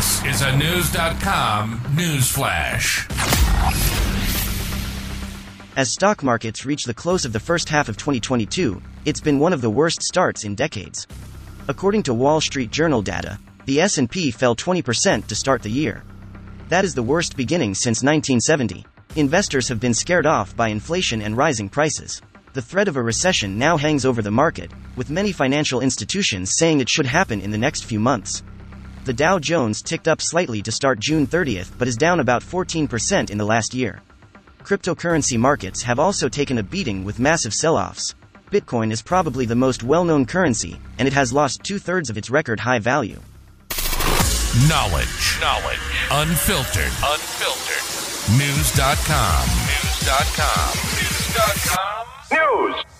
This is a Knewz.com news flash. As stock markets reach the close of the first half of 2022, it's been one of the worst starts in decades. According to Wall Street Journal data, the S&P fell 20% to start the year. That is the worst beginning since 1970. Investors have been scared off by inflation and rising prices. The threat of a recession now hangs over the market, with many financial institutions saying it should happen in the next few months. The Dow Jones ticked up slightly to start June 30th but is down about 14% in the last year. Cryptocurrency markets have also taken a beating with massive sell offs. Bitcoin is probably the most well known currency, and it has lost two thirds of its record high value. Knowledge. Knowledge. Unfiltered. Unfiltered. Knewz.com. Knewz.com. Knewz.com. News.